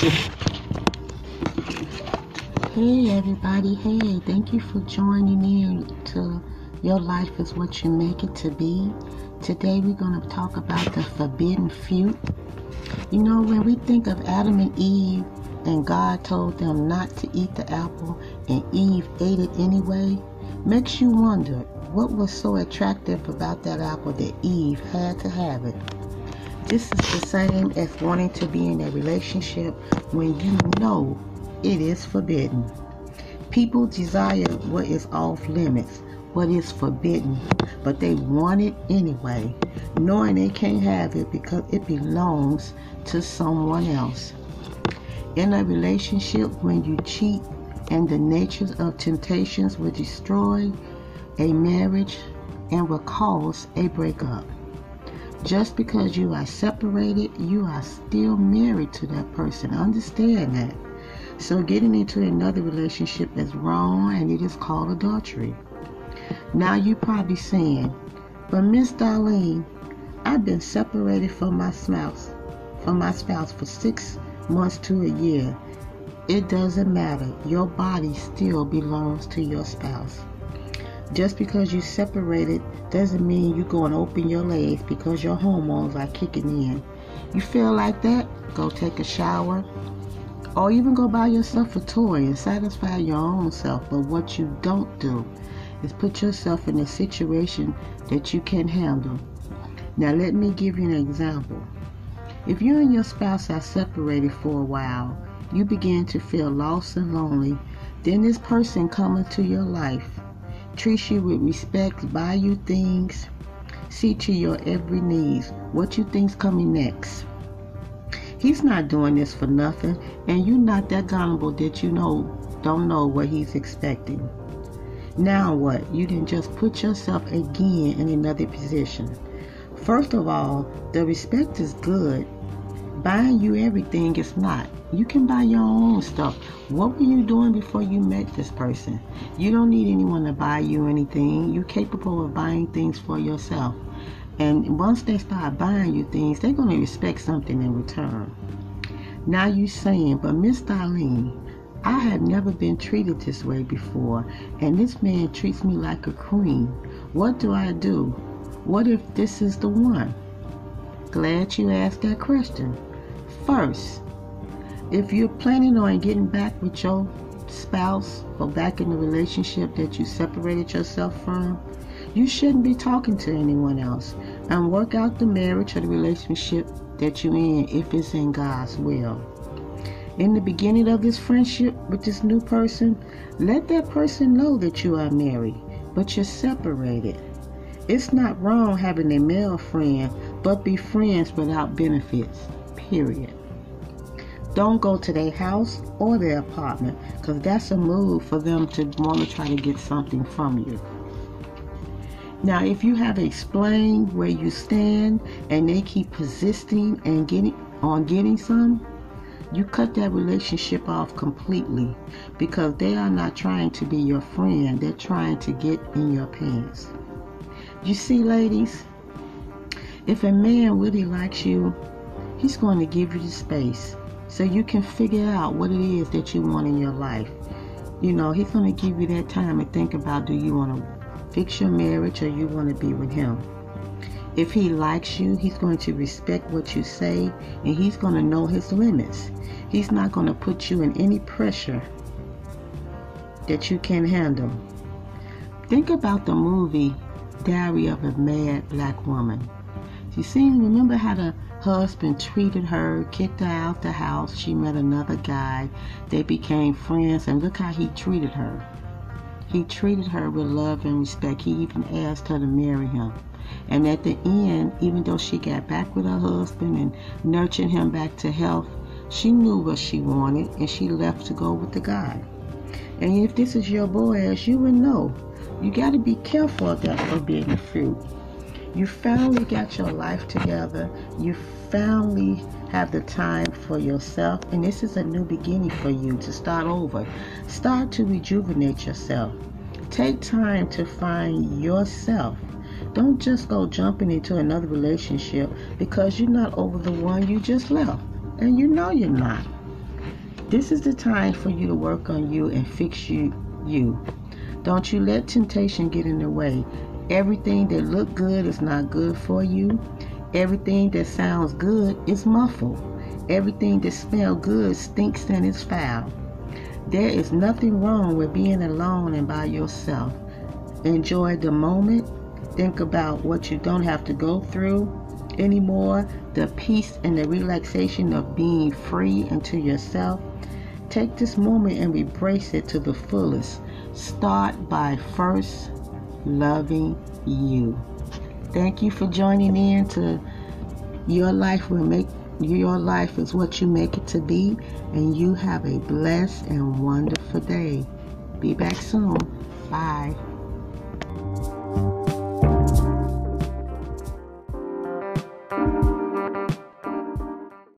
Hey everybody, hey, thank you for joining in to Your Life is What You Make It to Be. Today we're going to talk about the forbidden fruit. You know, when we think of Adam and Eve and God told them not to eat the apple and Eve ate it anyway, makes you wonder what was so attractive about that apple that Eve had to have it. This is the same as wanting to be in a relationship when you know it is forbidden. People desire what is off limits, what is forbidden, but they want it anyway, knowing they can't have it because it belongs to someone else. In a relationship, when you cheat and the natures of temptations will destroy a marriage and will cause a breakup. Just because you are separated, you are still married to that person. Understand that. So getting into another relationship is wrong and it is called adultery. Now you probably saying, but Miss Darlene, I've been separated from my spouse, from my spouse for six months to a year. It doesn't matter. Your body still belongs to your spouse. Just because you separated doesn't mean you go and open your legs because your hormones are kicking in. You feel like that? Go take a shower, or even go buy yourself a toy and satisfy your own self. But what you don't do is put yourself in a situation that you can handle. Now, let me give you an example. If you and your spouse are separated for a while, you begin to feel lost and lonely, then this person comes into your life, treats you with respect, buy you things, see to your every needs. What you think's coming next? He's not doing this for nothing, and you're not that gullible that you know don't know what he's expecting. Now what? You didn't just put yourself again in another position. First of all, the respect is good. Buying you everything is not. You can buy your own stuff. What were you doing before you met this person? You don't need anyone to buy you anything. You're capable of buying things for yourself. And once they start buying you things, they're going to expect something in return. Now you're saying, but Miss Darlene, I have never been treated this way before, and this man treats me like a queen. What do I do? What if this is the one? Glad you asked that question. First, if you're planning on getting back with your spouse or back in the relationship that you separated yourself from, you shouldn't be talking to anyone else and work out the marriage or the relationship that you're in if it's in God's will. In the beginning of this friendship with this new person, let that person know that you are married, but you're separated. It's not wrong having a male friend, but be friends without benefits, period. Don't go to their house or their apartment because that's a move for them to want to try to get something from you. Now, if you have explained where you stand and they keep persisting and getting on getting some, you cut that relationship off completely because they are not trying to be your friend. They're trying to get in your pants. You see, ladies, if a man really likes you, he's going to give you the space so you can figure out what it is that you want in your life. You know, he's going to give you that time to think about do you want to fix your marriage or you want to be with him. If he likes you, he's going to respect what you say and he's going to know his limits. He's not going to put you in any pressure that you can handle. Think about the movie Diary of a Mad Black Woman. You see, remember how the husband treated her, kicked her out the house. She met another guy. They became friends, and look how he treated her. He treated her with love and respect. He even asked her to marry him. And at the end, even though she got back with her husband and nurtured him back to health, she knew what she wanted and she left to go with the guy. And if this is your boy, as you would know, you got to be careful of that forbidden fruit. You finally got your life together. You finally have the time for yourself, and this is a new beginning for you to start over. Start to rejuvenate yourself. Take time to find yourself. Don't just go jumping into another relationship because you're not over the one you just left. And you know you're not. This is the time for you to work on you and fix you. You. Don't you let temptation get in the way. Everything that look good is not good for you. Everything that sounds good is muffled. Everything that smells good stinks and is foul. There is nothing wrong with being alone and by yourself. Enjoy the moment. Think about what you don't have to go through anymore. The peace and the relaxation of being free and to yourself. Take this moment and embrace it to the fullest. Start by first loving you. Thank you for joining in to Your Life Will Make Your Life is What You Make It to Be, and you have a blessed and wonderful day. Be back soon. Bye.